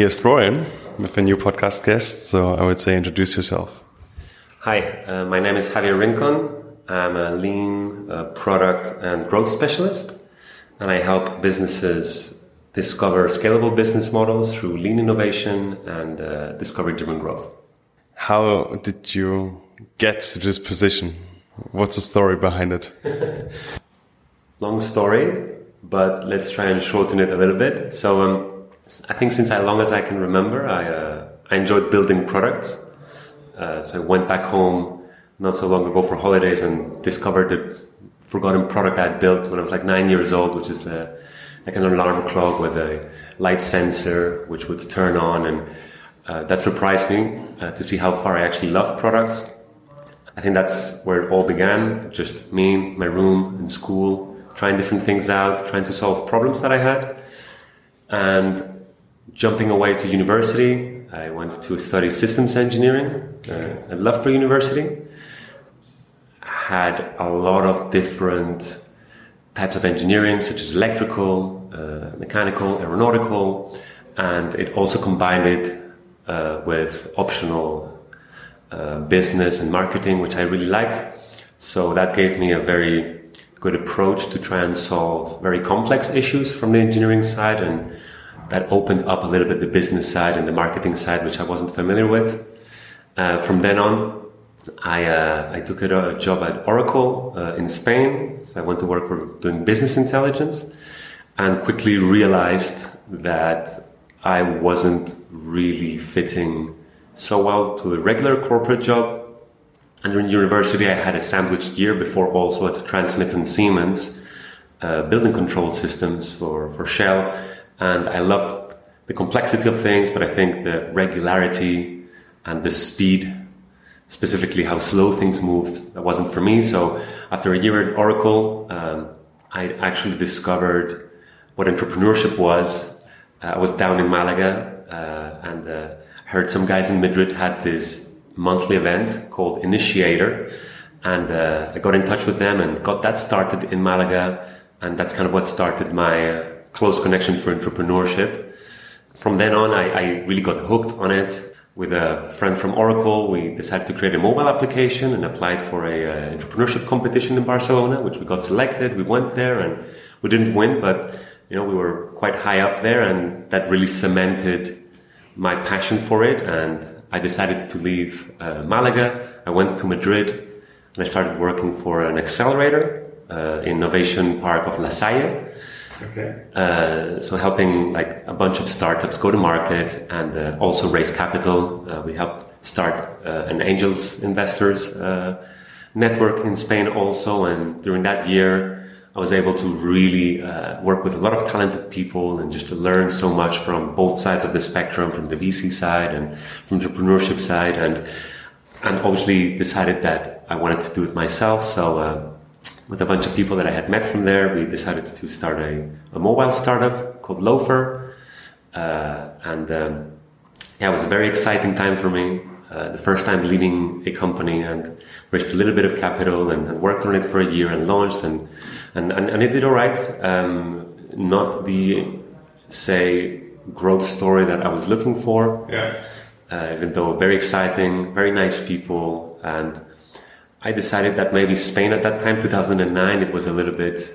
here's Florian with a new podcast guest. So I would say introduce yourself. Hi, uh, my name is Javier Rincon. I'm a lean uh, product and growth specialist, and I help businesses discover scalable business models through lean innovation and uh, discovery driven growth. How did you get to this position? What's the story behind it? Long story, but let's try and shorten it a little bit. So, um, I think since as long as I can remember, I, uh, I enjoyed building products. Uh, so I went back home not so long ago for holidays and discovered the forgotten product I had built when I was like nine years old, which is a, like an alarm clock with a light sensor which would turn on, and uh, that surprised me uh, to see how far I actually loved products. I think that's where it all began. Just me, my room, and school, trying different things out, trying to solve problems that I had, and jumping away to university. I went to study systems engineering uh, at Loughborough University. Had a lot of different types of engineering, such as electrical, uh, mechanical, aeronautical, and it also combined it uh, with optional uh, business and marketing, which I really liked. So that gave me a very good approach to try and solve very complex issues from the engineering side, and that opened up a little bit the business side and the marketing side, which I wasn't familiar with. Uh, from then on, I, uh, I took a job at Oracle uh, in Spain. So I went to work for doing business intelligence and quickly realized that I wasn't really fitting so well to a regular corporate job. And in university, I had a sandwiched year before also at Transmitton Siemens, uh, building control systems for, for Shell. And I loved the complexity of things, but I think the regularity and the speed specifically how slow things moved. That wasn't for me. So after a year at Oracle, um, I actually discovered what entrepreneurship was. Uh, I was down in Malaga uh, and uh, heard some guys in Madrid had this monthly event called Initiator. And uh, I got in touch with them and got that started in Malaga. And that's kind of what started my uh, close connection for entrepreneurship. From then on, I, I really got hooked on it with a friend from Oracle, we decided to create a mobile application and applied for a uh, entrepreneurship competition in Barcelona, which we got selected. We went there and we didn't win, but you know we were quite high up there, and that really cemented my passion for it. And I decided to leave uh, Malaga. I went to Madrid and I started working for an accelerator, uh, Innovation Park of La Salle Okay. Uh, so helping like a bunch of startups go to market and uh, also raise capital. Uh, we helped start uh, an angels investors uh, network in Spain also. And during that year, I was able to really uh, work with a lot of talented people and just to learn so much from both sides of the spectrum, from the VC side and from the entrepreneurship side. And, and obviously decided that I wanted to do it myself. So, with a bunch of people that I had met from there, we decided to start a, a mobile startup called Loafer. Uh, and um, yeah, it was a very exciting time for me. Uh, the first time leading a company and raised a little bit of capital and, and worked on it for a year and launched and and, and, and it did all right. Um, not the say growth story that I was looking for. Yeah. Uh, even though very exciting, very nice people, and I decided that maybe Spain at that time, 2009, it was a little bit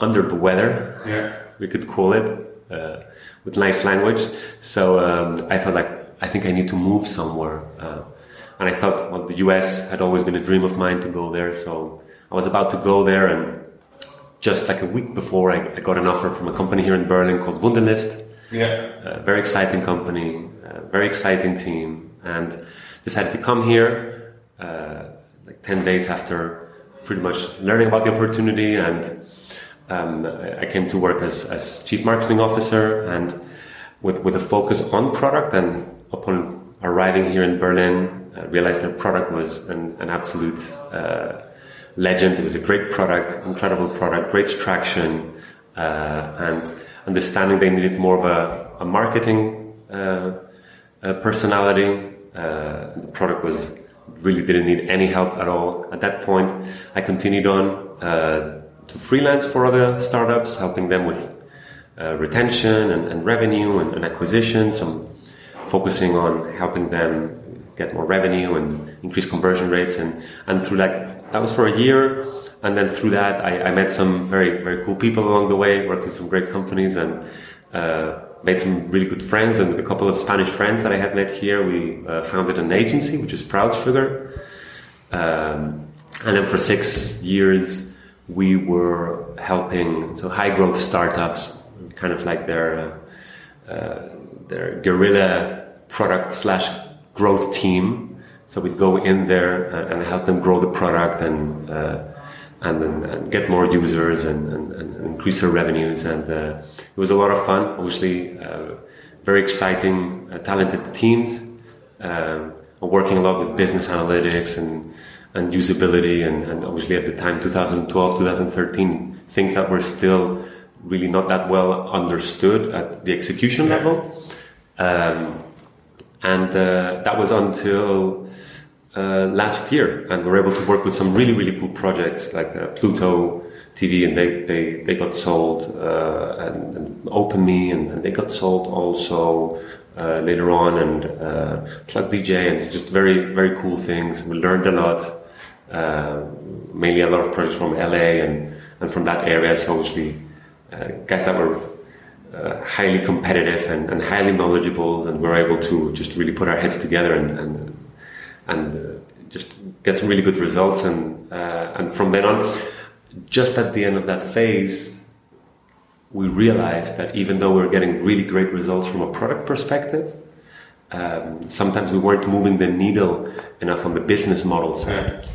under the weather. Yeah. We could call it uh, with nice language. So um, I thought, like, I think I need to move somewhere. Uh, and I thought, well, the US had always been a dream of mine to go there. So I was about to go there, and just like a week before, I, I got an offer from a company here in Berlin called Wunderlist. Yeah. A very exciting company, very exciting team, and decided to come here uh, like 10 days after pretty much learning about the opportunity and um, I came to work as, as chief marketing officer and with, with a focus on product and upon arriving here in Berlin, I realized the product was an, an absolute uh, legend. It was a great product, incredible product, great traction, uh, and understanding they needed more of a, a marketing uh, personality. Uh, the product was really didn't need any help at all. At that point, I continued on uh, to freelance for other startups, helping them with uh, retention and, and revenue and, and acquisition, some focusing on helping them get more revenue and increase conversion rates. And, and through that, that was for a year. And then through that, I, I met some very, very cool people along the way, worked with some great companies and, uh, made some really good friends. And with a couple of Spanish friends that I had met here, we uh, founded an agency, which is Proud Sugar. Um, and then for six years, we were helping so high growth startups, kind of like their uh, uh, their guerrilla product slash growth team. So we'd go in there and help them grow the product and uh, and, and, get more users and, and, and increase their revenues. And uh, it was a lot of fun. Obviously, uh, very exciting, uh, talented teams. Um, working a lot with business analytics and and usability and, and obviously at the time 2012 2013 things that were still really not that well understood at the execution level um, and uh, that was until uh, last year and we were able to work with some really really cool projects like uh, pluto tv and they, they, they got sold uh, and, and openme and, and they got sold also uh, later on and uh, Plug DJ and just very very cool things. We learned a lot, uh, mainly a lot of projects from LA and and from that area. So obviously, guys that were uh, highly competitive and, and, highly knowledgeable, and we were able to just really put our heads together and and, and uh, just get some really good results. And and from then on, just at the end of that phase we realized that even though we were getting really great results from a product perspective, um, sometimes we weren't moving the needle enough on the business model side.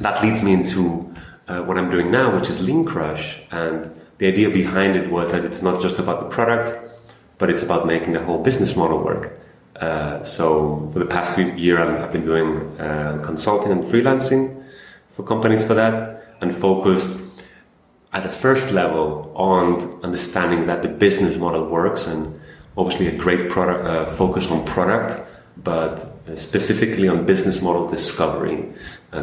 That leads me into uh, what I'm doing now, which is Lean Crush. And the idea behind it was that it's not just about the product, but it's about making the whole business model work. Uh, so for the past year, I've been doing uh, consulting and freelancing for companies for that, and focused at the first level on understanding that the business model works and obviously a great product uh, focus on product but specifically on business model discovery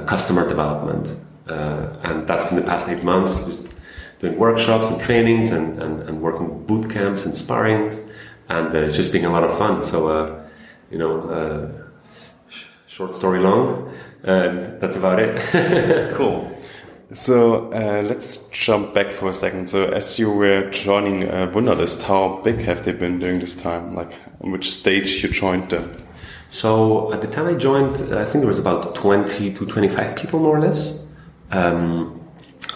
customer development. Uh, and that's been the past eight months just doing workshops and trainings and, and, and working boot camps and sparrings and uh, it's just being a lot of fun. So uh, you know uh, sh- short story long and that's about it cool so uh, let's jump back for a second. So as you were joining uh, Wunderlist, how big have they been during this time? Like, on which stage you joined them? So at the time I joined, I think there was about 20 to 25 people more or less. Um,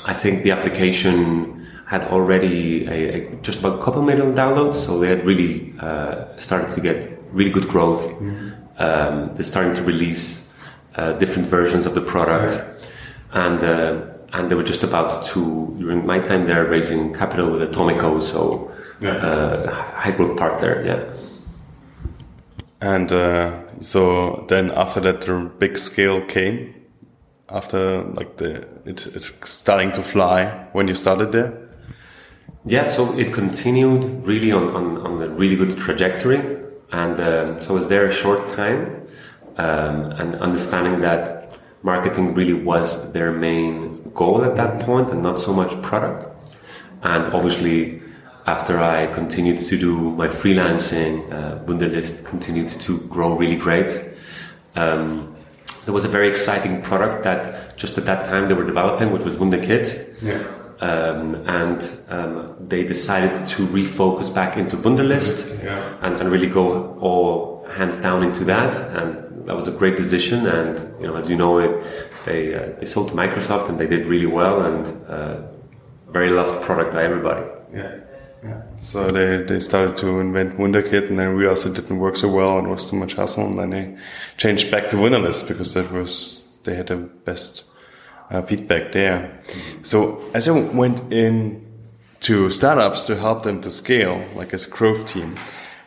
I think the application had already a, a, just about a couple million downloads, so they had really uh, started to get really good growth. Mm um, they're starting to release uh, different versions of the product, yeah. and uh, and they were just about to during my time there raising capital with Atomico, so yeah. uh, high growth part there, yeah. And uh, so then after that, the big scale came after like the it it's starting to fly when you started there. Yeah, so it continued really on on, on the really good trajectory, and um, so I was there a short time, um, and understanding that marketing really was their main goal at that point and not so much product. And obviously, after I continued to do my freelancing, uh, Wunderlist continued to grow really great. Um, there was a very exciting product that just at that time they were developing, which was Wunderkit. Yeah. Um, and um, they decided to refocus back into Wunderlist yeah. and, and, really go all hands down into that. And that was a great decision. And you know, as you know, it, they uh, they sold to Microsoft and they did really well and uh, very loved product by everybody. Yeah. Yeah. So they, they started to invent Wunderkit and then realized it didn't work so well and was too much hassle and then they changed back to Wunderlist because that was they had the best uh, feedback there. So as I went in to startups to help them to scale, like as a growth team,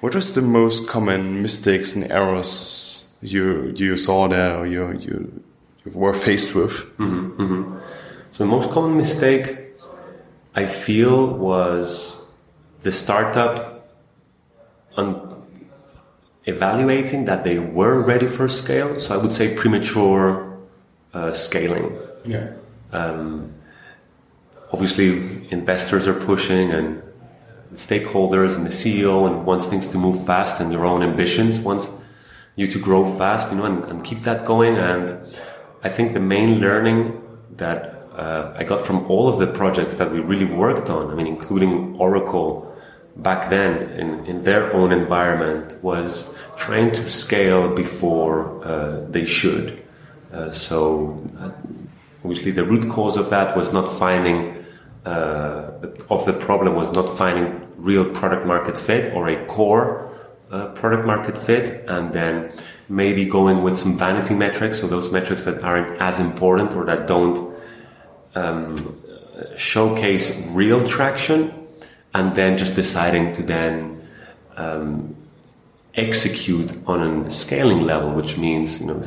what was the most common mistakes and errors you you saw there or you you you were faced with? Mm -hmm, mm -hmm. So the most common mistake I feel was the startup on evaluating that they were ready for scale. So I would say premature uh, scaling. Yeah. Um, obviously, investors are pushing and stakeholders and the CEO and wants things to move fast and your own ambitions wants you to grow fast, you know, and, and keep that going. And I think the main learning that uh, I got from all of the projects that we really worked on, I mean, including Oracle back then in, in their own environment, was trying to scale before uh, they should. Uh, so, uh, obviously, the root cause of that was not finding, uh, of the problem was not finding real product market fit or a core uh, product market fit, and then maybe going with some vanity metrics, so those metrics that aren't as important or that don't um, showcase real traction, and then just deciding to then um, execute on a scaling level, which means you know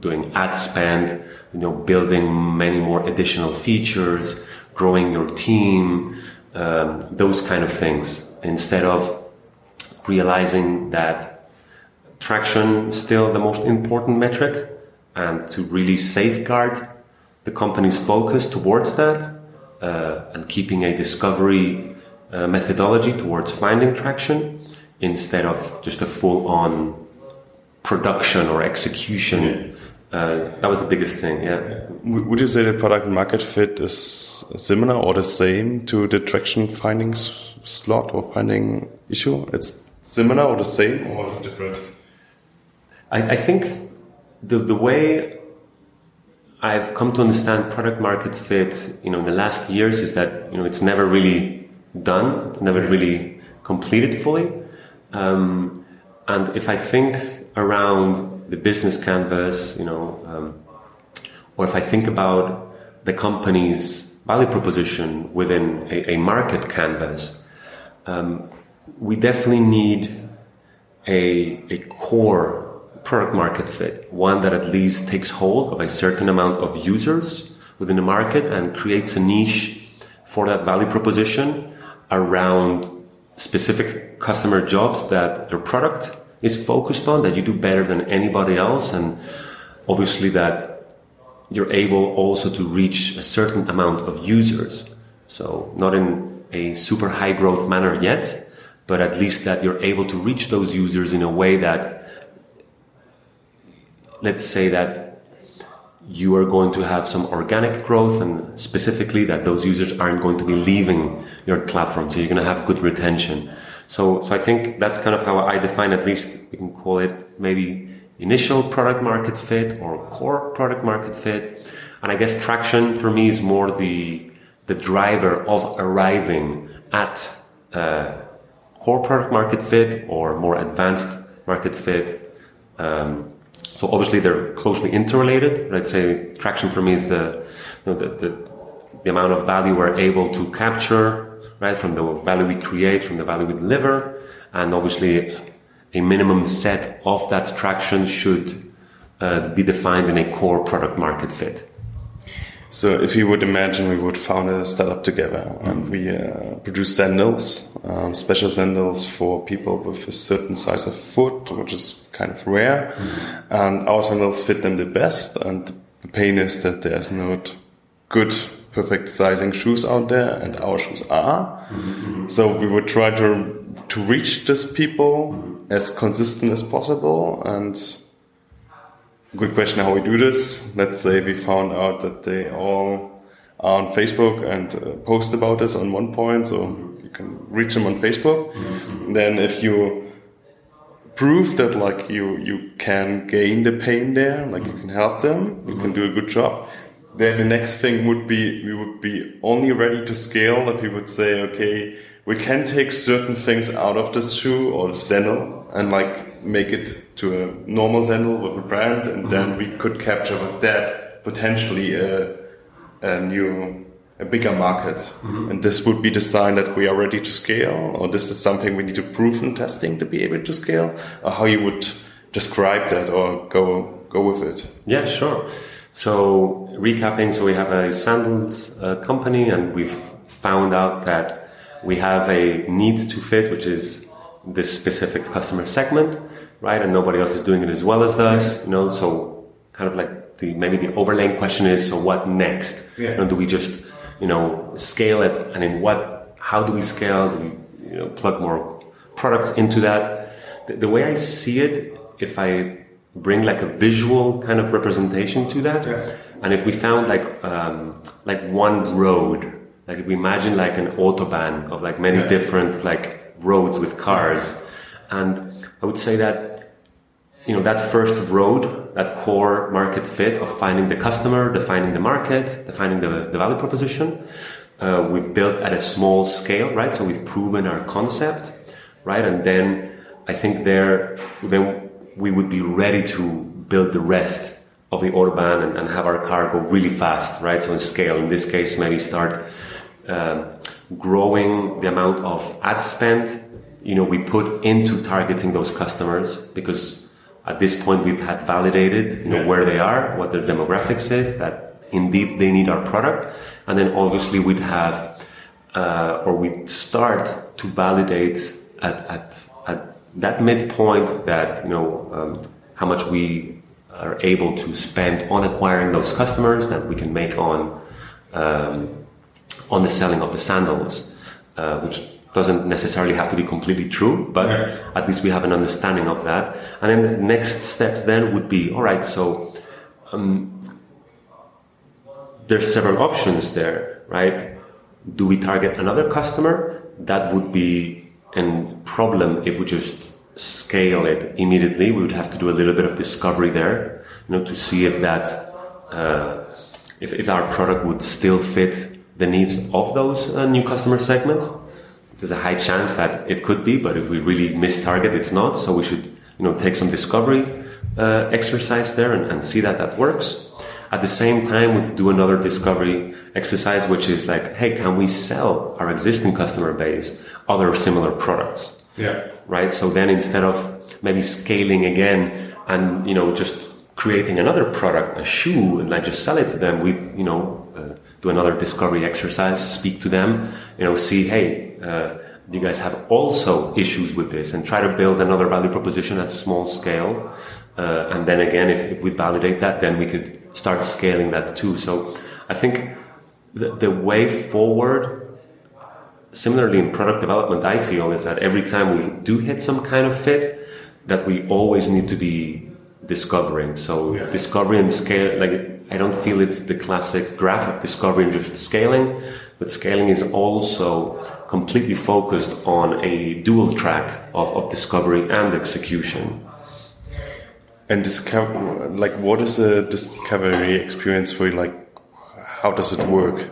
doing ad spend, you know building many more additional features, growing your team, um, those kind of things, instead of realizing that traction is still the most important metric, and to really safeguard the company's focus towards that, uh, and keeping a discovery uh, methodology towards finding traction instead of just a full on production or execution. Uh, that was the biggest thing, yeah. Would you say the product market fit is similar or the same to the traction finding slot or finding issue? It's similar or the same or is it different? I, I think the, the way I've come to understand product market fit, you know, in the last years is that, you know, it's never really done. It's never really completed fully. Um, and if I think around the business canvas, you know, um, or if I think about the company's value proposition within a, a market canvas, um, we definitely need a, a core product market fit, one that at least takes hold of a certain amount of users within the market and creates a niche for that value proposition around specific customer jobs that your product is focused on that you do better than anybody else and obviously that you're able also to reach a certain amount of users so not in a super high growth manner yet but at least that you're able to reach those users in a way that let's say that you are going to have some organic growth and specifically that those users aren't going to be leaving your platform. So you're going to have good retention. So, so I think that's kind of how I define, at least we can call it maybe initial product market fit or core product market fit. And I guess traction for me is more the, the driver of arriving at uh, core product market fit or more advanced market fit. Um, so obviously they're closely interrelated. I'd say traction for me is the, you know, the, the, the amount of value we're able to capture, right, from the value we create, from the value we deliver, and obviously a minimum set of that traction should uh, be defined in a core product market fit. So if you would imagine we would found a startup together and we uh, produce sandals, um, special sandals for people with a certain size of foot, which is kind of rare, mm-hmm. and our sandals fit them the best. And the pain is that there's not good, perfect sizing shoes out there, and our shoes are. Mm-hmm. So we would try to to reach these people as consistent as possible and good question how we do this. Let's say we found out that they all are on Facebook and uh, post about it on one point, so you can reach them on Facebook. Mm-hmm. Then if you prove that like you you can gain the pain there, like you can help them, you can do a good job. Then the next thing would be we would be only ready to scale if we would say, okay, we can take certain things out of the shoe or the sandal and like make it to a normal sandal with a brand, and mm -hmm. then we could capture with that potentially a, a new, a bigger market. Mm -hmm. And this would be the sign that we are ready to scale, or this is something we need to prove in testing to be able to scale, or how you would describe that or go go with it. Yeah, sure. So recapping, so we have a sandals uh, company, and we've found out that we have a need to fit, which is this specific customer segment, right? And nobody else is doing it as well as us, you know. So kind of like the maybe the overlaying question is, so what next? Yeah. You know, do we just you know scale it, and in what? How do we scale? Do we you know plug more products into that. The, the way I see it, if I bring like a visual kind of representation to that, Yeah. and if we found like um, like one road, like if we imagine like an autobahn of like many Yeah. different like roads with cars, and I would say that you know that first road, that core market fit of finding the customer, defining the market, defining the, the value proposition, uh, we've built at a small scale, right? So we've proven our concept, right? And then I think there, then we would be ready to build the rest of the autobahn and, and have our car go really fast, right? So in scale, in this case, maybe start um, growing the amount of ad spend you know we put into targeting those customers because at this point we've had validated you know Yeah. where they are what their demographics is that indeed they need our product and then obviously we'd have uh, or we'd start to validate at, at, at that midpoint that you know um, how much we are able to spend on acquiring those customers that we can make on um, on the selling of the sandals, uh, which doesn't necessarily have to be completely true, but at least we have an understanding of that. And then the next steps then would be, all right, so um, there's several options there, right? Do we target another customer? That would be a problem if we just scale it immediately. We would have to do a little bit of discovery there, you know, to see if that, uh, if, if our product would still fit the needs of those uh, new customer segments. There's a high chance that it could be, but if we really miss target, it's not. So we should, you know, take some discovery uh, exercise there and, and see that that works. At the same time, we could do another discovery exercise, which is like, hey, can we sell our existing customer base other similar products? Yeah. right? So then instead of maybe scaling again and you know just creating another product, a shoe, and like just sell it to them, we you know uh, do another discovery exercise, speak to them, you know, see, hey, uh, you guys have also issues with this, and try to build another value proposition at small scale, uh, and then again, if, if we validate that, then we could start scaling that too. So I think the, the way forward similarly in product development i feel is that every time we do hit some kind of fit that we always need to be discovering so Yeah. discovery and scale like i don't feel it's the classic graph of discovery and just scaling but scaling is also completely focused on a dual track of, of discovery and execution And discover, like, what is the discovery experience for you? Like, how does it work?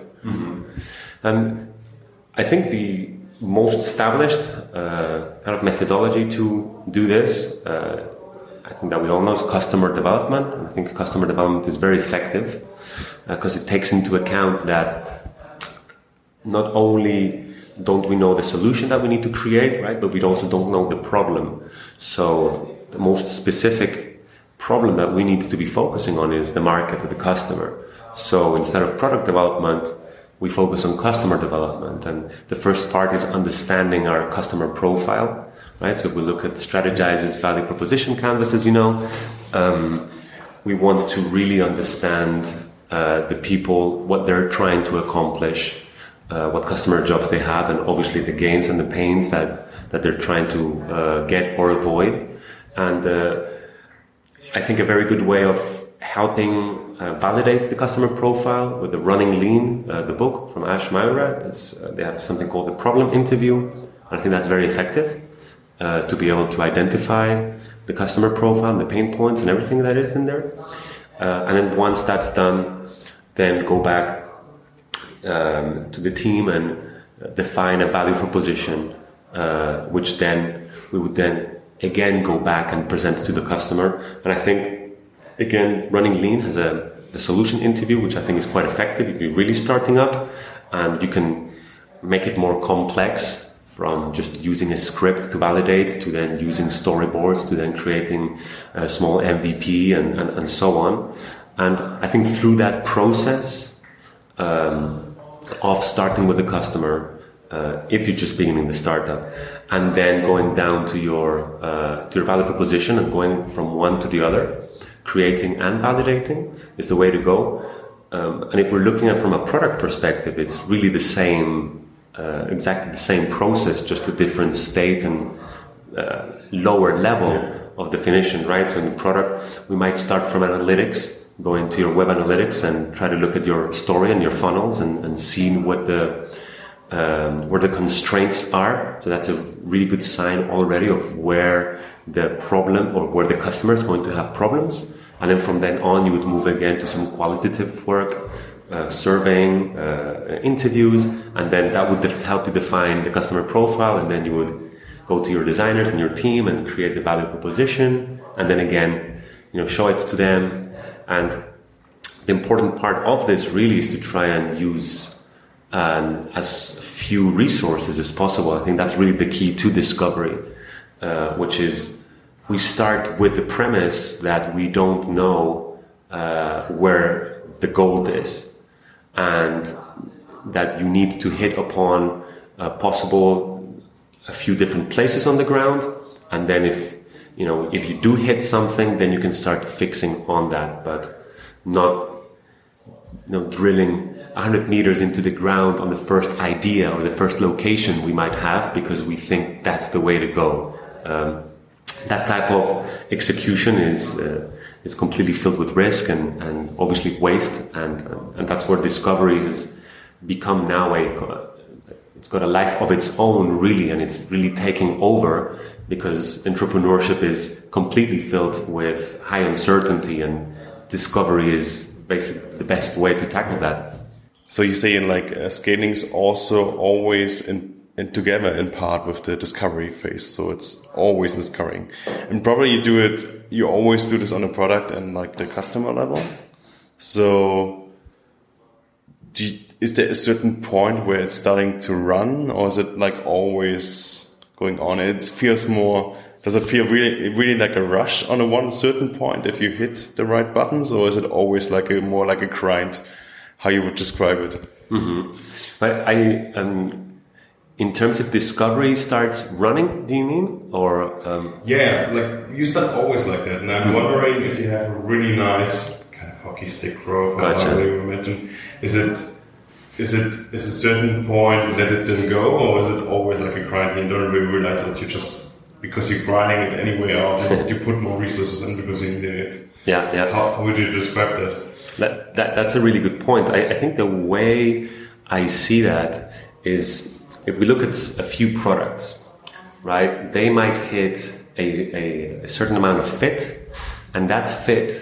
And I think the most established uh, kind of methodology to do this, uh, I think that we all know is customer development. And I think customer development is very effective because it takes into account that not only don't we know the solution that we need to create, right, but we also don't know the problem. So the most specific problem that we need to be focusing on is the market the customer. So instead of product development, we focus on customer development. And the first part is understanding our customer profile, right? So if we look at Strategyzer's, value proposition canvas, as you know, um, we want to really understand uh, the people, what they're trying to accomplish, uh, what customer jobs they have, and obviously the gains and the pains that, that they're trying to uh, get or avoid. And uh, I think a very good way of helping uh, validate the customer profile with the Running Lean, uh, the book from Ash. It's, uh, they have something called the problem interview. And I think that's very effective uh, to be able to identify the customer profile, the pain points, and everything that is in there. Uh, and then once that's done, then go back um, to the team and define a value proposition, uh, which then we would then again go back and present to the customer. And I think again, running lean has a solution interview, which I think is quite effective if you're really starting up, and you can make it more complex from just using a script to validate to then using storyboards to then creating a small MVP and, and, and so on. And I think through that process, um, of starting with the customer uh, if you're just beginning the startup and then going down to your uh, to your value proposition and going from one to the other creating and validating is the way to go um, and if we're looking at from a product perspective it's really the same uh, exactly the same process, just a different state and uh, lower level of definition, right? So in the product, we might start from analytics, go into your web analytics and try to look at your story and your funnels and, and see what the um, where the constraints are. So that's a really good sign already of where the problem or where the customer is going to have problems. And then from then on, you would move again to some qualitative work, uh, surveying, uh, interviews, and then that would def- help you define the customer profile. And then you would go to your designers and your team and create the value proposition. And then again, you know, show it to them. And the important part of this really is to try and use um, as few resources as possible. I think that's really the key to discovery, uh, which is we start with the premise that we don't know uh, where the gold is, and that you need to hit upon possible a few different places on the ground, and then if you know if you do hit something, then you can start fixing on that, but not you know, drilling 100 meters into the ground on the first idea or the first location we might have because we think that's the way to go. Um, that type of execution is uh, is completely filled with risk and, and obviously waste, and and that's where discovery has become now a it's got a life of its own really, and it's really taking over because entrepreneurship is completely filled with high uncertainty, and discovery is basically the best way to tackle that. So you say in like uh, scaling's also always in, in together in part with the discovery phase. So it's always discovering, and probably you do it. You always do this on a product and like the customer level. So, you, is there a certain point where it's starting to run, or is it like always going on? It feels more. Does it feel really, really like a rush on a one certain point if you hit the right buttons, or is it always like a more like a grind? How you would describe it? Mm-hmm. But I, um, in terms of discovery starts running, do you mean, or um, Yeah, like you start always like that, and I'm wondering if you have a really nice kind of hockey stick growth. or Gotcha. however you imagine. Is it is it is a certain point that it didn't go, or is it always like a grind? And you don't really realize that you just because you're grinding it anyway out, and you put more resources in because you need it. yeah, yeah. How, how would you describe that? That, that that's a really good point. I, I think the way I see that is if we look at a few products, right? They might hit a, a, a certain amount of fit, and that fit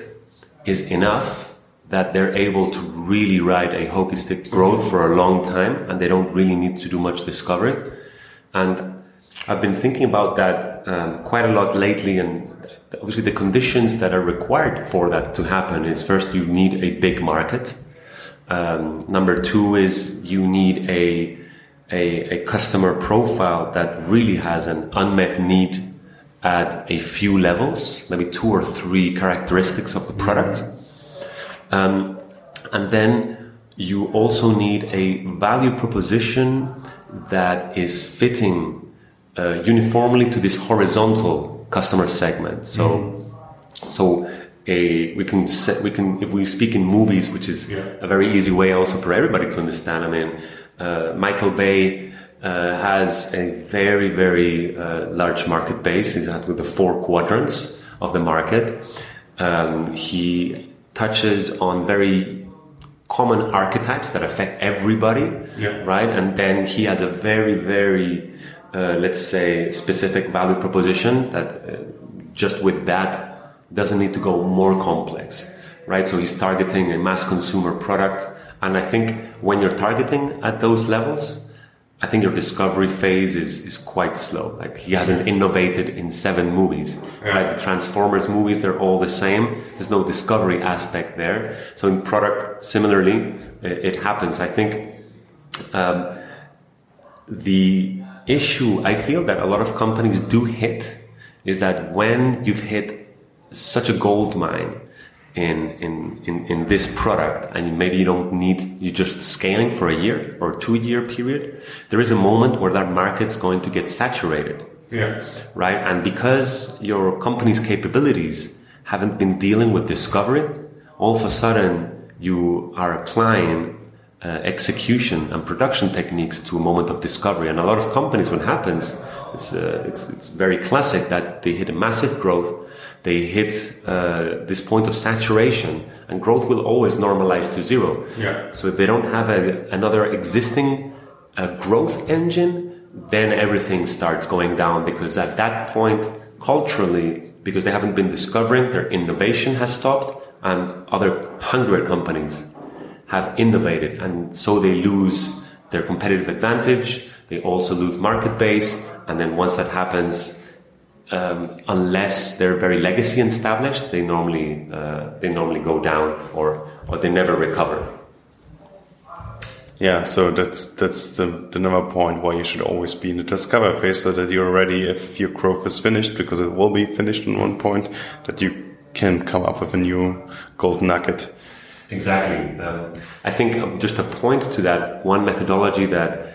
is enough that they're able to really ride a hockey stick growth for a long time, and they don't really need to do much discovery. And I've been thinking about that um, quite a lot lately, and obviously the conditions that are required for that to happen is first you need a big market. Um, number two is you need a, a a customer profile that really has an unmet need at a few levels, maybe two or three characteristics of the product. Um, and then you also need a value proposition that is fitting uh, uniformly to this horizontal customer segment. So, so a we can se- we can if we speak in movies, which is Yeah. a very easy way also for everybody to understand. I mean, uh, Michael Bay. Uh, has a very very uh, large market base. He's has with the four quadrants of the market. Um, he touches on very common archetypes that affect everybody, Yeah. right? And then he has a very, very, uh, let's say, specific value proposition that uh, just with that doesn't need to go more complex, right? So he's targeting a mass consumer product. And I think when you're targeting at those levels, I think your discovery phase is, is quite slow. Like he hasn't innovated in seven movies, Yeah. right? The Transformers movies, they're all the same. There's no discovery aspect there. So in product, similarly, it, it happens. I think, um, the issue I feel that a lot of companies do hit is that when you've hit such a gold mine in, in, in, in this product and maybe you don't need, you're just scaling for a year or two year period, there is a moment where that market's going to get saturated Yeah. right? And because your company's capabilities haven't been dealing with discovery, all of a sudden you are applying uh, execution and production techniques to a moment of discovery. And a lot of companies, when it happens, it's, uh, it's, it's very classic that they hit a massive growth, they hit uh, this point of saturation, and growth will always normalize to zero. Yeah. So if they don't have a, another existing uh, growth engine, then everything starts going down because at that point, culturally, because they haven't been discovering, their innovation has stopped, and other hungrier companies have innovated, and so they lose their competitive advantage. They also lose market base, and then once that happens, um, unless they're very legacy established, they normally uh, they normally go down or or they never recover. Yeah, so that's that's the, the number point why you should always be in the discover phase so that you're ready if your growth is finished because it will be finished in one point that you can come up with a new gold nugget. Exactly. Um, I think um, just a point to that one methodology that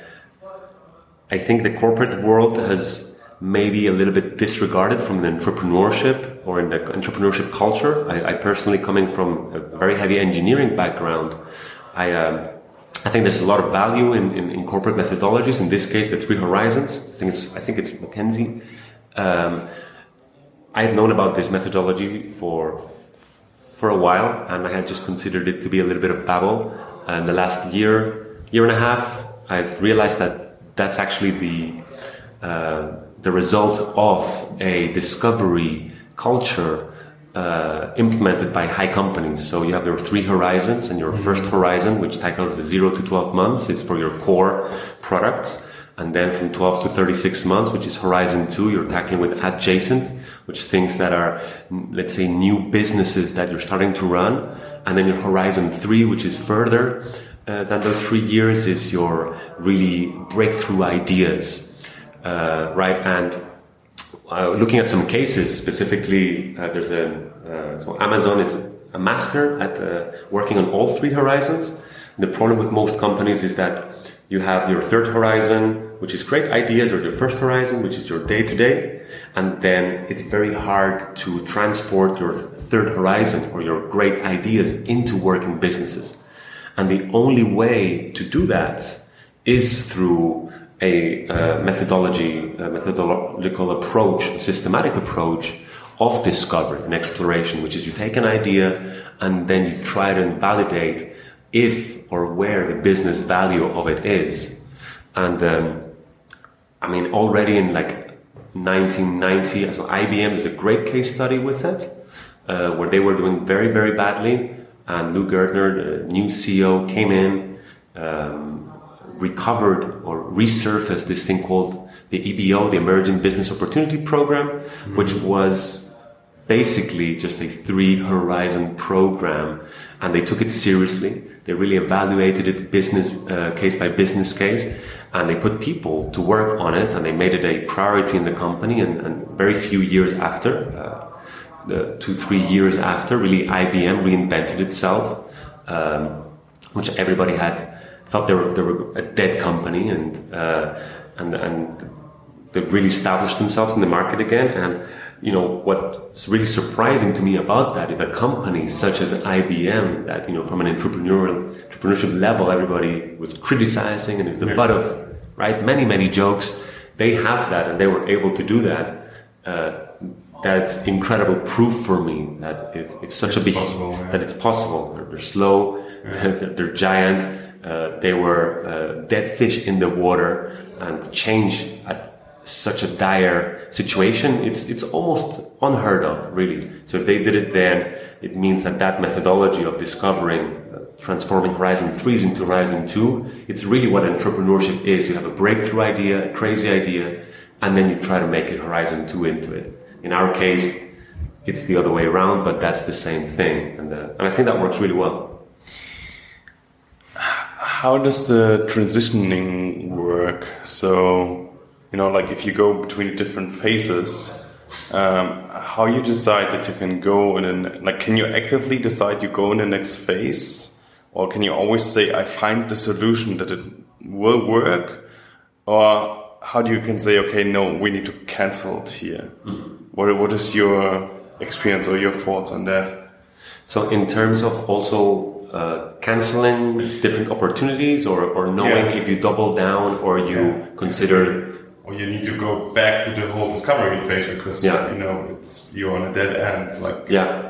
I think the corporate world has maybe a little bit disregarded from an entrepreneurship or in the entrepreneurship culture. I, I personally, coming from a very heavy engineering background, I um, I think there's a lot of value in, in, in, corporate methodologies. In this case, the three horizons. I think it's I think it's McKinsey. Um, I had known about this methodology for for a while, and I had just considered it to be a little bit of babble. And the last year, year and a half, I've realized that that's actually the uh, the result of a discovery culture uh, implemented by high companies. So you have your three horizons, and your first horizon, which tackles the zero to 12 months, is for your core products. And then from 12 to 36 months, which is horizon two, you're tackling with adjacent, which things that are, let's say, new businesses that you're starting to run. And then your horizon three, which is further uh, than those three years, is your really breakthrough ideas, uh, right? And uh, looking at some cases, specifically, uh, there's a uh, so Amazon is a master at uh, working on all three horizons. The problem with most companies is that you have your third horizon, which is great ideas, or your first horizon, which is your day to day. And then it's very hard to transport your third horizon or your great ideas into working businesses. And the only way to do that is through a uh, methodology, a methodological approach, a systematic approach of discovery and exploration, which is you take an idea and then you try to validate if or where the business value of it is. And um, I mean, already in like 1990, so IBM is a great case study with it, uh, where they were doing very, very badly. And Lou Gerstner, the new CEO, came in, um, recovered or resurfaced this thing called the EBO, the Emerging Business Opportunity Program, mm-hmm. which was basically just a three horizon program. And they took it seriously. They really evaluated it business uh, case by business case, and they put people to work on it, and they made it a priority in the company. And, and very few years after, uh, the two three years after, really IBM reinvented itself, um, which everybody had thought they were they were a dead company, and uh, and and they really established themselves in the market again. And you know what's really surprising to me about that is a company such as IBM that you know from an entrepreneurial entrepreneurship level everybody was criticizing and it was the butt of right many many jokes. They have that and they were able to do that. Uh, that's incredible proof for me that if, if such it's a big yeah. that it's possible. They're, they're slow. Yeah. they're, they're, giant. Uh, they were uh, dead fish in the water and change at such a dire situation, it's it's almost unheard of, really. So if they did it then, it means that that methodology of discovering, uh, transforming Horizon threes into Horizon two, it's really what entrepreneurship is. You have a breakthrough idea, a crazy idea, and then you try to make it Horizon two into it. In our case, it's the other way around, but that's the same thing, and uh, and I think that works really well. How does the transitioning work? So you know, like if you go between different phases, um, how you decide that you can go in, an, like, can you actively decide you go in the next phase? Or can you always say, I find the solution that it will work? Or how do you can say, okay, no, we need to cancel it here? Mm -hmm. What, what is your experience or your thoughts on that? So in terms of also uh, canceling different opportunities or, or knowing Yeah. if you double down or you Yeah. consider you need to go back to the whole discovery phase because Yeah. you know it's you're on a dead end like yeah.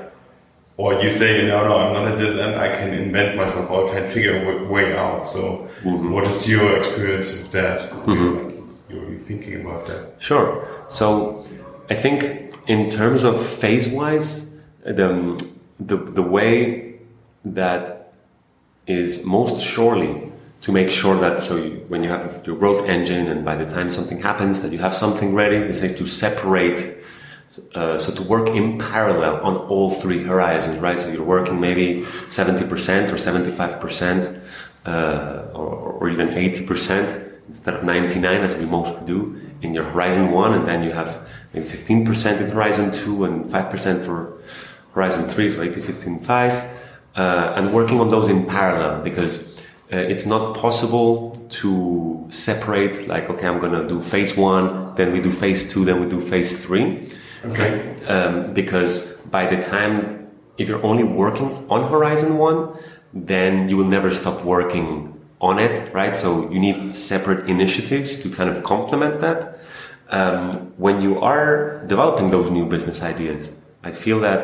Or you say no no i'm not a dead end i can invent myself or i can figure a way out. So mm-hmm. what is your experience of that? Mm-hmm. Like, you're thinking about that. Sure. So I think in terms of phase wise, the, the, the way that is most surely to make sure that so you, when you have your growth engine and by the time something happens that you have something ready, this is to separate uh, so to work in parallel on all three horizons, right? So you're working maybe 70% or 75% uh, or, or even 80% instead of 99 as we mostly do in your horizon one, and then you have maybe 15% in horizon two and 5% for horizon three, so 80, 15, 5, uh, and working on those in parallel because uh, it's not possible to separate like okay i'm to do phase one then we do phase two then we do phase three. Okay. um, because by the time if you're only working on horizon one then you will never stop working on it right? So you need separate initiatives to kind of complement that. Um, when you are developing those new business ideas i feel that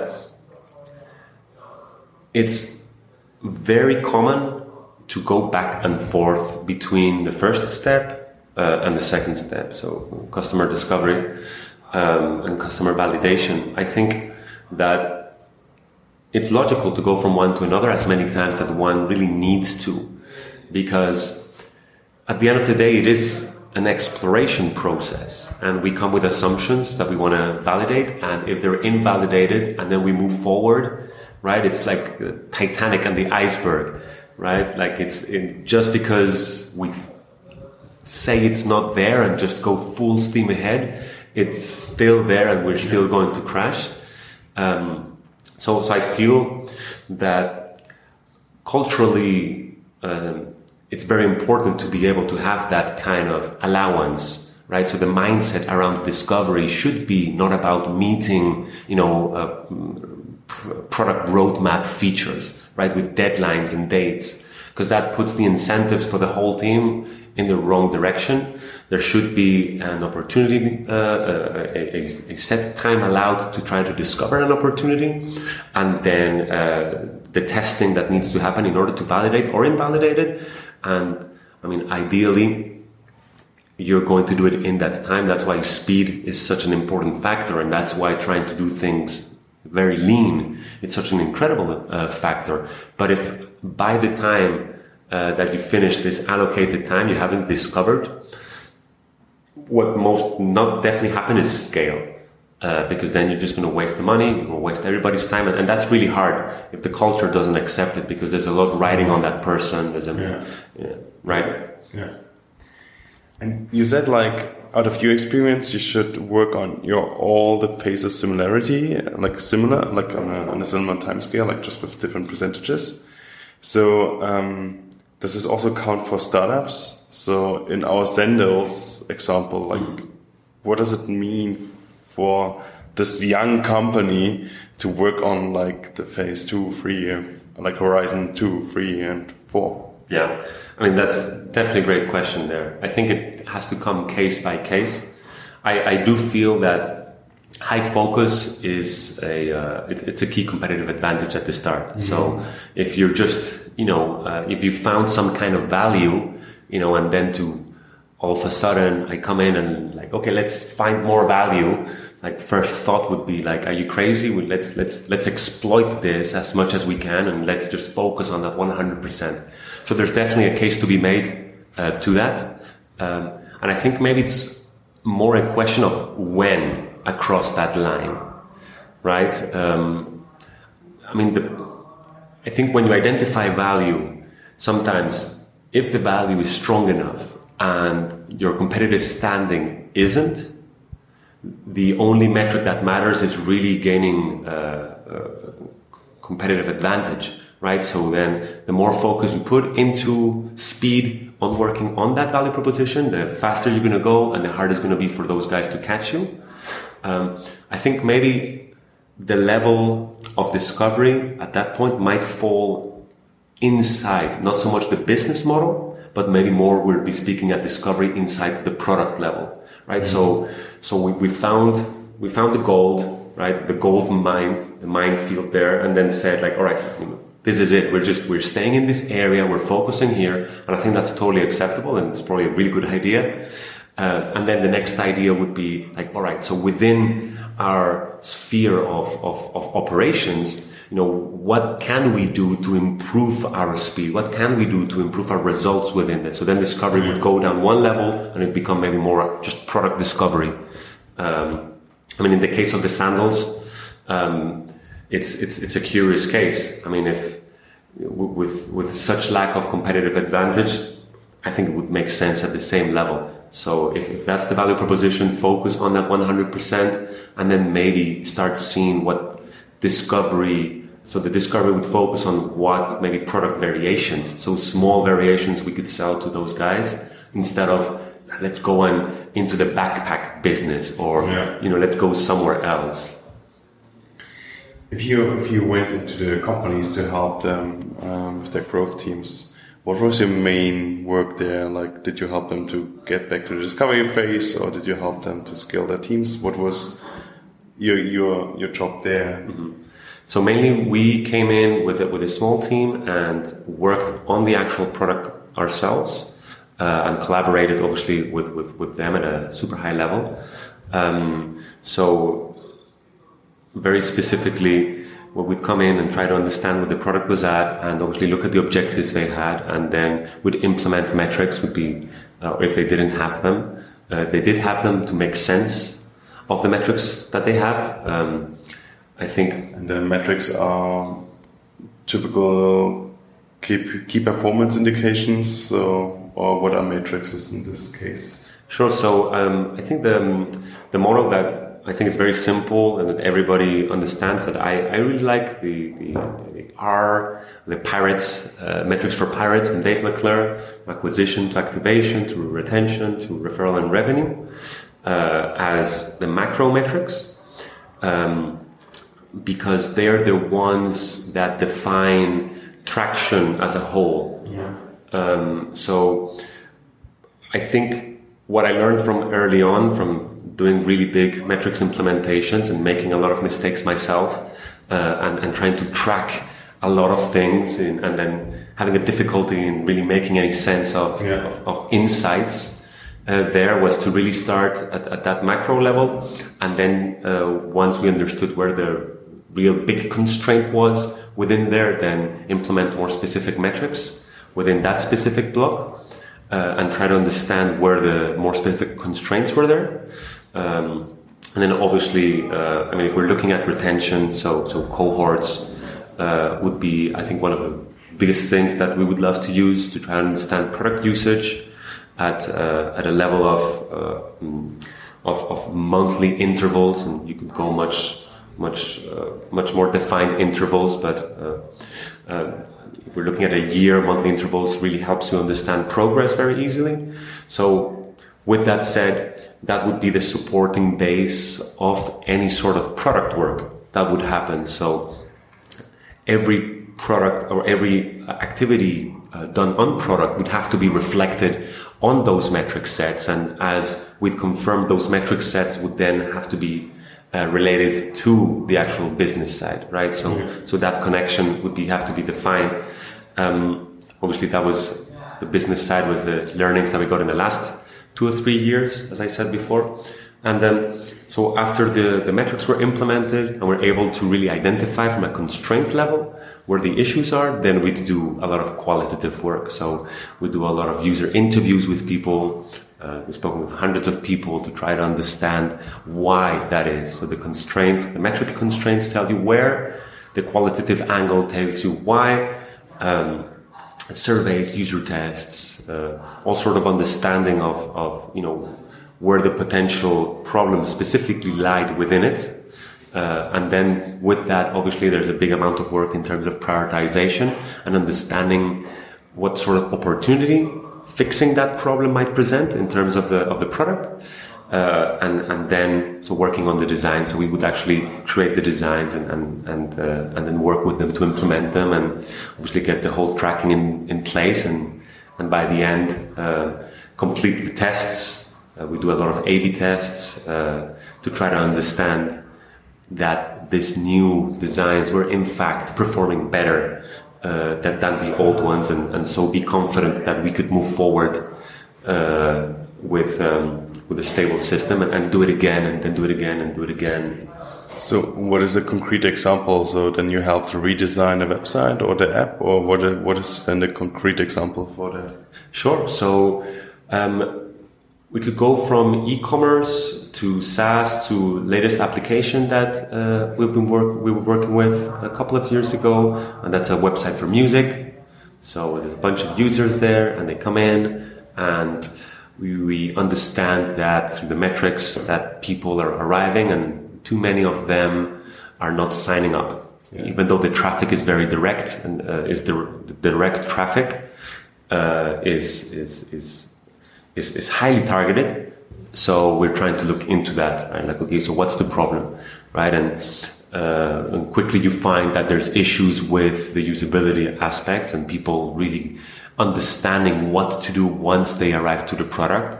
it's very common to go back and forth between the first step uh, and the second step. So, customer discovery um, and customer validation. I think that it's logical to go from one to another as many times that one really needs to, because at the end of the day, it is an exploration process and we come with assumptions that we want to validate and if they're invalidated and then we move forward right it's like titanic and the iceberg right? Like it's it, just because we say it's not there and just go full steam ahead it's still there and we're still going to crash. Um, so so i feel that culturally um, it's very important to be able to have that kind of allowance right? So the mindset around discovery should be not about meeting you know uh, pr- product roadmap features right with deadlines and dates because that puts the incentives for the whole team in the wrong direction there should be an opportunity uh, a, a, a set time allowed to try to discover an opportunity and then uh, the testing that needs to happen in order to validate or invalidate it and I mean, ideally, you're going to do it in that time. That's why speed is such an important factor, and that's why trying to do things very lean it's such an incredible uh, factor. But if by the time uh, that you finish this allocated time, you haven't discovered what most not definitely happen is scale. Uh, because then you're just going to waste the money, you're going to waste everybody's time, and, and, that's really hard if the culture doesn't accept it because there's a lot riding on that person. There's a Yeah. yeah, right. Yeah. And you said like out of your experience, you should work on your all the phases similarity, like similar, like on a, on a similar time scale, like just with different percentages. So um, does this also count for startups? So in our Zendos example, like what does it mean for this young company to work on like the phase two, three, like Horizon two, three, and four? Yeah, I mean that's definitely a great question there. I think it has to come case by case. I, I do feel that high focus is a uh, it's, it's a key competitive advantage at the start. So if you're just you know uh, if you found some kind of value you know and then to all of a sudden I come in and like okay let's find more value like first thought would be like are you crazy well, let's let's let's exploit this as much as we can and let's just focus on that 100% so there's definitely a case to be made uh, to that. Um, and I think maybe it's more a question of when across that line right? Um, I mean the I think when you identify value sometimes if the value is strong enough and your competitive standing isn't, the only metric that matters is really gaining uh, uh, competitive advantage, right? So then the more focus you put into speed on working on that value proposition, the faster you're going to go and the harder it's going to be for those guys to catch you. Um, I think maybe the level of discovery at that point might fall inside, not so much the business model, but maybe more we'll be speaking at discovery inside the product level, right? Mm-hmm. So, so we, we found, we found the gold, right? The gold mine, the minefield there, and then said like, all right, this is it. We're just, we're staying in this area. We're focusing here. And I think that's totally acceptable. And it's probably a really good idea. Uh, and then the next idea would be like, all right, so within our sphere of, of, of operations, you know, what can we do to improve our speed? What can we do to improve our results within it? So then discovery would go down one level and it become maybe more just product discovery. Um, I mean, in the case of the sandals, um, it's, it's, it's a curious case. I mean, if with, with such lack of competitive advantage, I think it would make sense at the same level. So if, if that's the value proposition, focus on that 100% and then maybe start seeing what discovery so the discovery would focus on what maybe product variations, so small variations we could sell to those guys instead of let's go on into the backpack business or yeah. you know let's go somewhere else. If you if you went into the companies to help them um, with their growth teams, what was your main work there? Like, did you help them to get back to the discovery phase, or did you help them to scale their teams? What was your your your job there? Mm -hmm. So mainly we came in with a, with a small team and worked on the actual product ourselves uh, and collaborated obviously with, with, with them at a super high level. Um, so very specifically, where we would come in and try to understand what the product was at and obviously look at the objectives they had and then would implement metrics would be, uh, if they didn't have them, uh, if they did have them to make sense of the metrics that they have. Um, I think. And the metrics are typical key, key performance indications. So, or what are matrices in this case? Sure. So um, I think the the model that I think it's very simple and that everybody understands that I, I really like the, the, the R, the pirates, uh, metrics for pirates from Dave McClure, acquisition to activation to retention to referral and revenue uh, as the macro metrics. Um, because they're the ones that define traction as a whole. Yeah. Um, so I think what I learned from early on, from doing really big metrics implementations and making a lot of mistakes myself, uh, and, and, trying to track a lot of things, in, and then having a difficulty in really making any sense of, yeah. of, of, insights. Uh, there was to really start at, at, that macro level, and then uh, once we understood where the real big constraint was within there, then implement more specific metrics within that specific block uh, and try to understand where the more specific constraints were there. Um, and then obviously, uh, I mean, if we're looking at retention, so, so cohorts uh, would be, I think, one of the biggest things that we would love to use to try and understand product usage at, uh, at a level of, uh, of, of monthly intervals. And you could go much much uh, much more defined intervals. But uh, if we're looking at a year, monthly intervals really helps you understand progress very easily. So with that said, that would be the supporting base of any sort of product work that would happen. So every product or every activity uh, done on product would have to be reflected on those metric sets. And as we'd confirm, those metric sets would then have to be uh, related to the actual business side, right? So, mm-hmm. so that connection would be have to be defined. Um, obviously, that was the business side was the learnings that we got in the last two or three years, as I said before. And then, so after the, the metrics were implemented and we're able to really identify from a constraint level where the issues are, then we do a lot of qualitative work. So we do a lot of user interviews with people. Uh, we've spoken with hundreds of people to try to understand why that is. So the constraint, the metric constraints tell you where, the qualitative angle tells you why. Um, surveys, user tests, uh, all sort of understanding of, of, you know, where the potential problems specifically lied within it. Uh, and then with that, obviously, there's a big amount of work in terms of prioritization and understanding what sort of opportunity fixing that problem might present in terms of the of the product. Uh, and and then so working on the design. So we would actually create the designs and and and, uh, and then work with them to implement them and obviously get the whole tracking in, in place and and by the end uh, complete the tests. Uh, we do a lot of A/B tests uh, to try to understand that these new designs were in fact performing better uh, than, than the old ones, and, and so be confident that we could move forward with um, with a stable system and, and do it again and then do it again and do it again. So, what is a concrete example? So, then you help to redesign a website or the app, or what? What is then the concrete example for that? Sure. So, um, we could go from e-commerce to SaaS to latest application that uh, we've been work we were working with a couple of years ago, and that's a website for music. So there's a bunch of users there, and they come in and we, we understand that through the metrics that people are arriving and too many of them are not signing up. Yeah. Even though the traffic is very direct and uh, is the, the, direct traffic uh, is, is, is, is, is highly targeted. So we're trying to look into that, right? Like, okay, so what's the problem, right? And, uh, and quickly you find that there's issues with the usability aspects and people really understanding what to do once they arrive to the product,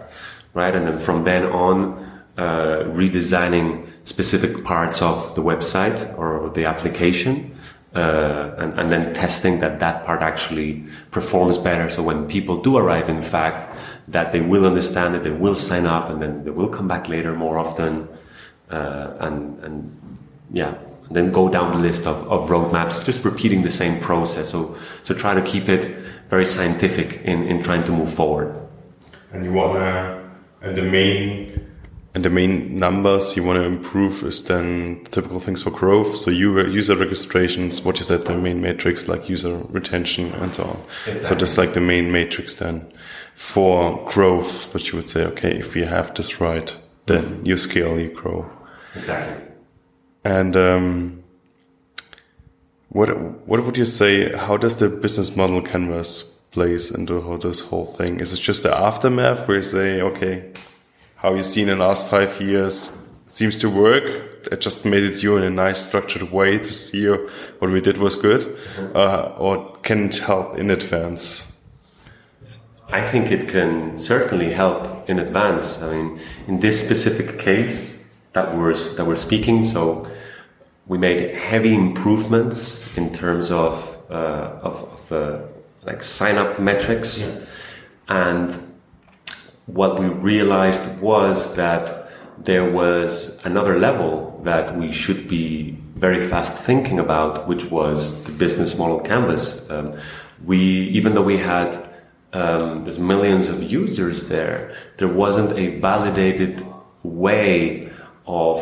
right? And then from then on, uh, redesigning specific parts of the website or the application, uh, and, and, then testing that that part actually performs better. So when people do arrive, in fact, that they will understand it, they will sign up, and then they will come back later more often, uh, and and yeah, and then go down the list of, of roadmaps, just repeating the same process. So so try to keep it very scientific in, in trying to move forward. And you want to, and the main, and the main numbers you want to improve is then typical things for growth. So you user registrations, what you said, the main matrix like user retention and so on. Exactly. So that's like the main matrix then for growth, which you would say, okay, if we have this right, then you scale, you grow. Exactly. And, um, what what would you say? How does the business model canvas plays into how this whole thing? Is it just the aftermath where you say, okay, how you seen in the last five years seems to work? It just made it you in a nice structured way to see what we did was good, mm-hmm. uh, or can it help in advance? I think it can certainly help in advance. I mean, in this specific case that we're that we're speaking, so we made heavy improvements in terms of uh, of, of uh, like sign up metrics, yeah. and what we realized was that there was another level that we should be very fast thinking about, which was the business model canvas. Um, we even though we had um, there's millions of users there, there wasn't a validated way of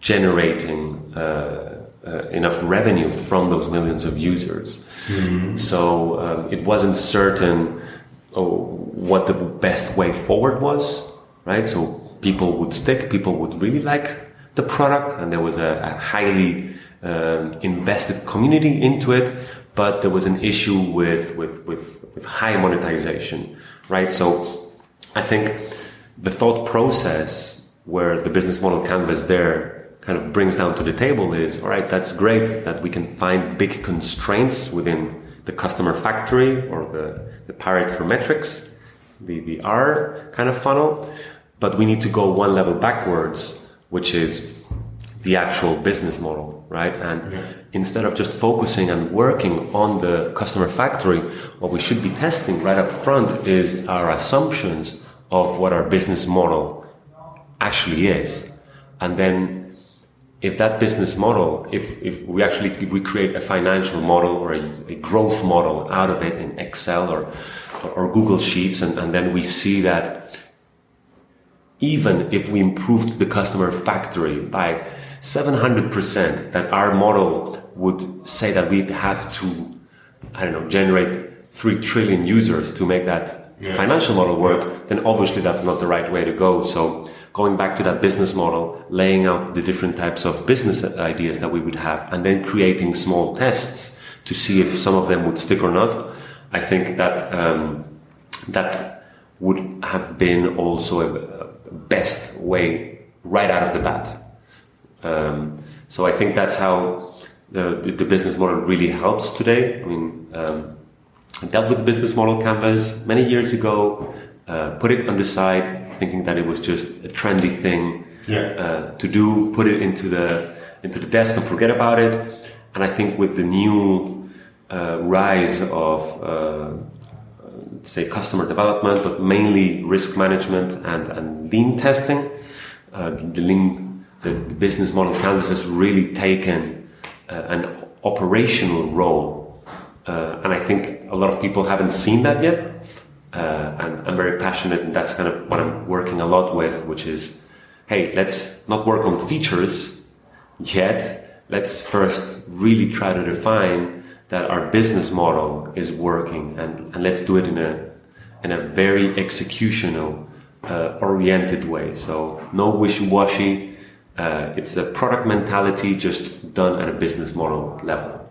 generating enough revenue from those millions of users. Mm-hmm. So um, it wasn't certain oh, what the best way forward was, right? So people would stick, people would really like the product, and there was a, a highly um, invested community into it. But there was an issue with, with, with, with high monetization, right? So I think the thought process where the business model canvas there kind of brings down to the table is all right that's great that we can find big constraints within the customer factory or the, the Pareto for metrics the, the r kind of funnel but we need to go one level backwards which is the actual business model right and yeah. instead of just focusing and working on the customer factory what we should be testing right up front is our assumptions of what our business model actually is. And then if that business model, if, if we actually, if we create a financial model or a, a growth model out of it in Excel or, or Google Sheets, and, and then we see that even if we improved the customer factory by 700%, that our model would say that we'd have to, I don't know, generate 3 trillion users to make that yeah. financial model work, then obviously that's not the right way to go. So going back to that business model, laying out the different types of business ideas that we would have, and then creating small tests to see if some of them would stick or not. I think that um, that would have been also a, best way right out of the bat. Um, so I think that's how the, the, business model really helps today. I mean, um, I dealt with the business model canvas many years ago, uh, put it on the side, thinking that it was just a trendy thing yeah. uh, to do, put it into the into the desk and forget about it. And I think with the new uh, rise of uh, say customer development, but mainly risk management and, and lean testing, uh, the lean the, the, business model canvas has really taken uh, an operational role. And I think a lot of people haven't seen that yet. And I'm very passionate, and that's kind of what I'm working a lot with, which is hey, let's not work on features yet. Let's first really try to define that our business model is working and, and let's do it in a, in a very executional uh, oriented way. So no wishy-washy. Uh, it's a product mentality just done at a business model level.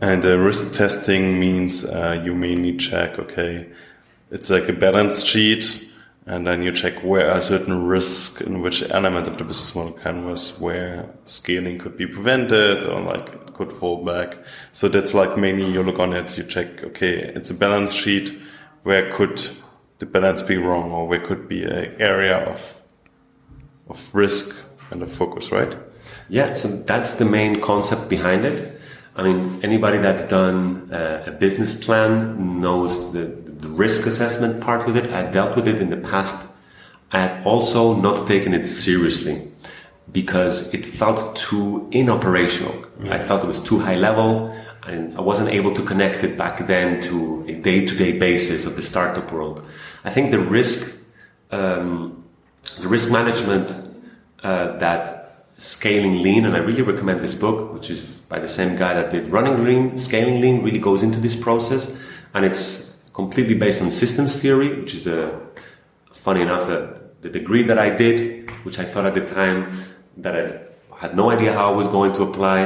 And uh, risk testing means uh, you mainly check, okay, it's like a balance sheet and then you check where are certain risks in which elements of the business model canvas where scaling could be prevented or like could fall back. So that's like mainly you look on it, you check, okay, it's a balance sheet. Where could the balance be wrong or where could be an area of, of risk and of focus, right? Yeah. So that's the main concept behind it. I mean, anybody that's done uh, a business plan knows the, the risk assessment part with it. I dealt with it in the past. I had also not taken it seriously because it felt too inoperational. Mm. I felt it was too high level and I wasn't able to connect it back then to a day to day basis of the startup world. I think the risk, um, the risk management uh, that scaling lean, and I really recommend this book, which is by the same guy that did running lean, scaling lean, really goes into this process, and it's completely based on systems theory, which is the funny enough that the degree that I did, which I thought at the time that I had no idea how I was going to apply,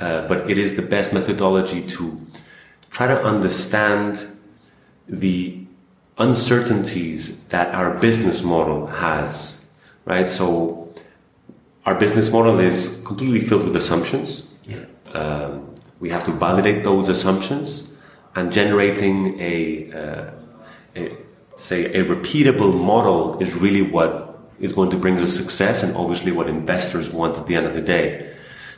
uh, but it is the best methodology to try to understand the uncertainties that our business model has, right? So our business model is completely filled with assumptions. Yeah. Um, we have to validate those assumptions and generating a, uh, a, say a repeatable model is really what is going to bring us success and obviously what investors want at the end of the day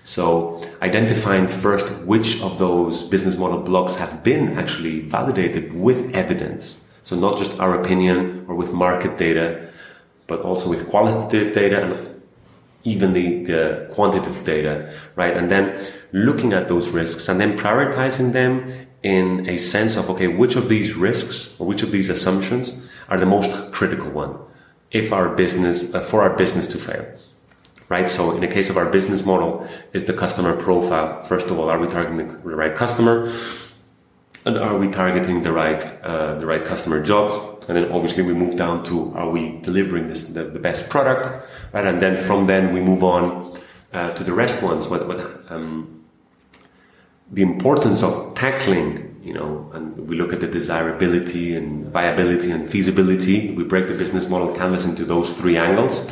so identifying first which of those business model blocks have been actually validated with evidence so not just our opinion or with market data but also with qualitative data and even the, the quantitative data, right? And then looking at those risks and then prioritizing them in a sense of okay, which of these risks or which of these assumptions are the most critical one if our business uh, for our business to fail right? So in the case of our business model is the customer profile first of all are we targeting the right customer? And are we targeting the right uh, the right customer jobs? And then obviously we move down to are we delivering this the, the best product? Right? And then from then we move on uh, to the rest ones. What what um, the importance of tackling, you know, and we look at the desirability and viability and feasibility. We break the business model canvas into those three angles.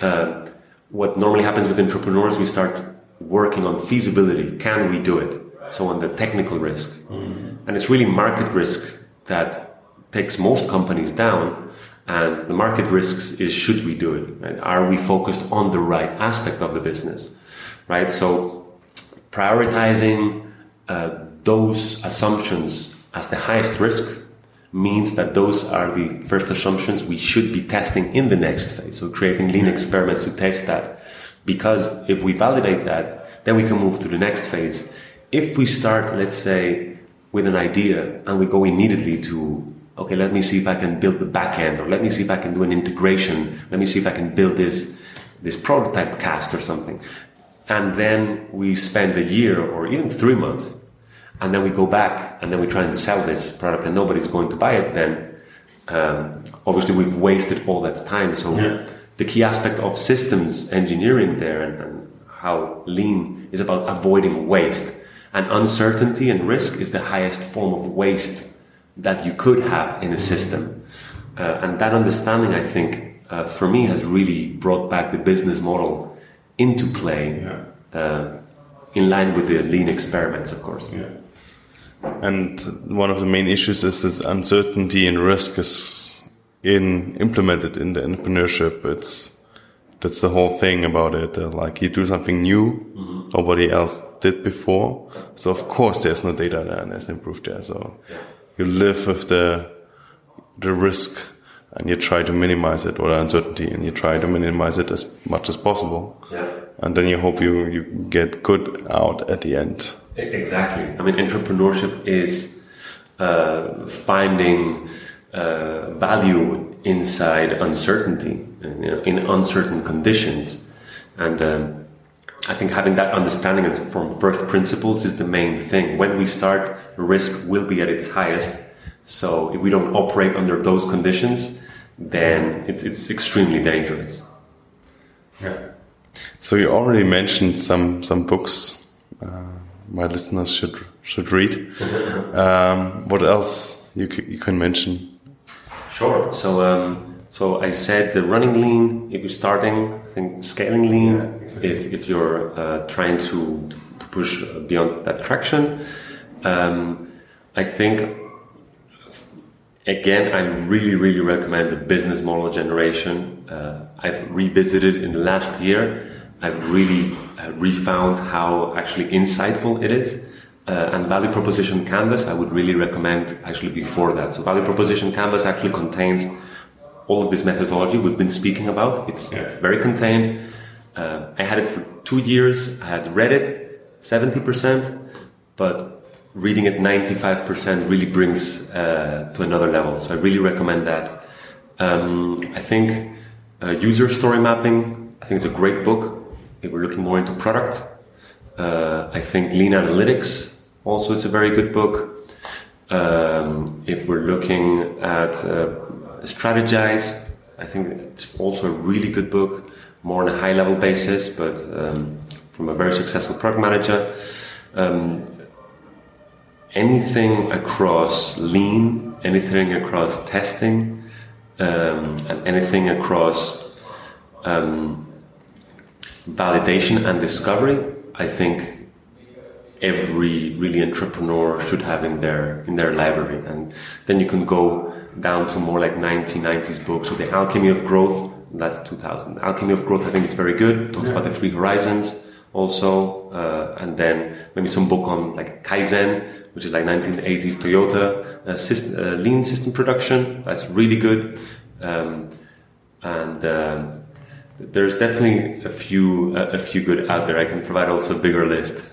Uh, what normally happens with entrepreneurs, we start working on feasibility. Can we do it? So on the technical risk, mm-hmm. and it's really market risk that takes most companies down. And the market risks is should we do it? Right? Are we focused on the right aspect of the business? Right. So prioritizing uh, those assumptions as the highest risk means that those are the first assumptions we should be testing in the next phase. So creating lean experiments to test that. Because if we validate that, then we can move to the next phase. If we start, let's say, with an idea and we go immediately to, okay, let me see if I can build the back end or let me see if I can do an integration. Let me see if I can build this, this prototype cast or something and then we spend a year or even three months and then we go back and then we try and sell this product and nobody's going to buy it then. Um, obviously we've wasted all that time. So yeah. the key aspect of systems engineering there and, and, how lean is about avoiding waste. And uncertainty and risk is the highest form of waste that you could have in a system. Uh, and that understanding i think uh, for me, has really brought back the business model into play, Yeah. uh, in line with the lean experiments, of course. Yeah. And one of the main issues is that uncertainty and risk is in implemented in the entrepreneurship. It's that's the whole thing about it. Uh, like you do something new, nobody else did before. So of course there's no data there and there's no proof there. So you live with the the risk and you try to minimize it or uncertainty and you try to minimize it as much as possible. Yeah. And then you hope you, you get good out at the end. Exactly. I mean, entrepreneurship is uh, finding uh, value inside uncertainty, you know, in uncertain conditions, and um, I think having that understanding from first principles is the main thing. When we start, risk will be at its highest. So if we don't operate under those conditions, then it's it's extremely dangerous. Yeah. So you already mentioned some some books uh, my listeners should should read. Um, what else you c- you can mention? Sure. So, um, so I said the running lean. If you're starting, I think scaling lean. Yeah, exactly. If if you're uh, trying to, to push beyond that traction, um, I think again I really really recommend the business model generation. Uh, I've revisited in the last year. I've really uh, refound how actually insightful it is. Uh, and value proposition canvas, I would really recommend actually before that. So value proposition canvas actually contains all of this methodology we've been speaking about. It's, Yeah. it's very contained. Uh, I had it for two years. I had read it 70%, but reading it 95% really brings uh, to another level. So I really recommend that. Um, I think uh, user story mapping, I think it's a great book if we're looking more into product. Uh, I think Lean Analytics, also it's a very good book. Um, if we're looking at uh, Strategize, I think it's also a really good book, more on a high level basis, but um, from a very successful product manager. Um, anything across Lean, anything across testing, um, and anything across um, validation and discovery, I think every really entrepreneur should have in their in their library. And then you can go down to more like 1990s books. So the Alchemy of Growth, that's 2000. Alchemy of Growth, I think it's very good. Talks about the three horizons also, uh, and then maybe some book on like Kaizen, which is like 1980s Toyota uh, system, uh, lean system production. That's really good. Um, and um, there's definitely a few a, a few good out there. I can provide also a bigger list.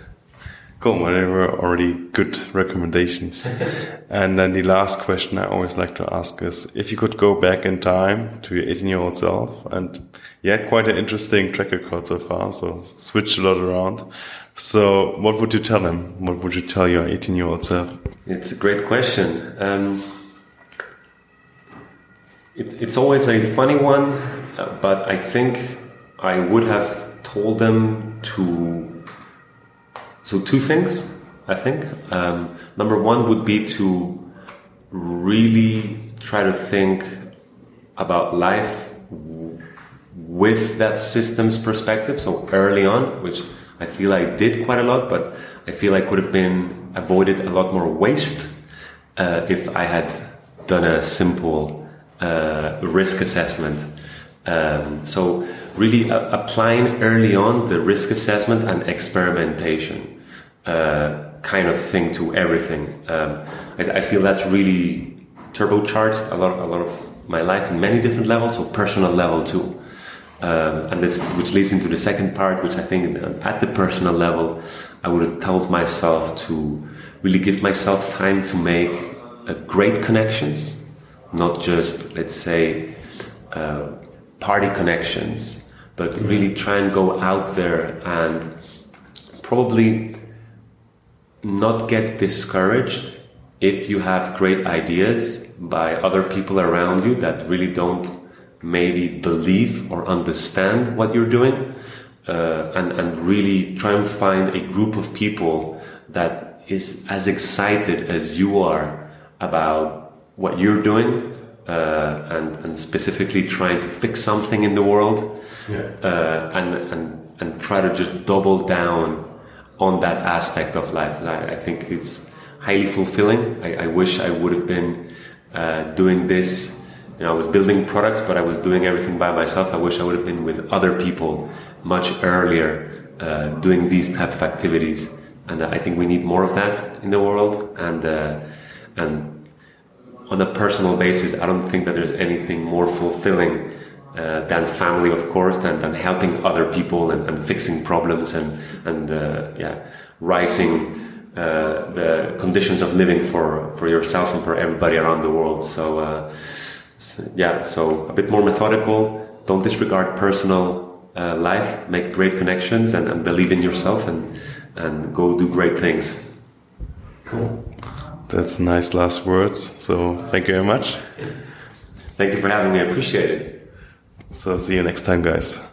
Cool. Well, they were already good recommendations. and then the last question I always like to ask is if you could go back in time to your 18 year old self, and you had quite an interesting track record so far, so switched a lot around. So, what would you tell him? What would you tell your 18 year old self? It's a great question. Um, it, it's always a funny one, uh, but I think I would have told them to. So, two things, I think. Um, number one would be to really try to think about life with that systems perspective. So, early on, which I feel I did quite a lot, but I feel I could have been avoided a lot more waste uh, if I had done a simple uh, risk assessment. Um, so really uh, applying early on the risk assessment and experimentation uh, kind of thing to everything. Um, I, I feel that's really turbocharged a lot, a lot of my life in many different levels, so personal level too. Um, and this, which leads into the second part, which I think at the personal level, I would have told myself to really give myself time to make uh, great connections, not just, let's say, uh, party connections, but really try and go out there and probably not get discouraged if you have great ideas by other people around you that really don't maybe believe or understand what you're doing uh, and, and really try and find a group of people that is as excited as you are about what you're doing uh, and, and specifically trying to fix something in the world uh, and, and, and try to just double down on that aspect of life. I, I think it's highly fulfilling. I, I wish I would have been uh, doing this. You know, I was building products, but I was doing everything by myself. I wish I would have been with other people much earlier, uh, doing these type of activities. And I think we need more of that in the world. And uh, and on a personal basis, I don't think that there's anything more fulfilling uh, than family, of course, than, than helping other people and, and fixing problems and and uh, yeah, rising uh, the conditions of living for for yourself and for everybody around the world. So, uh, so yeah, so a bit more methodical. Don't disregard personal uh, life. Make great connections and, and believe in yourself and and go do great things. Cool. That's nice last words. So thank you very much. Thank you for having me. I appreciate it. So see you next time, guys.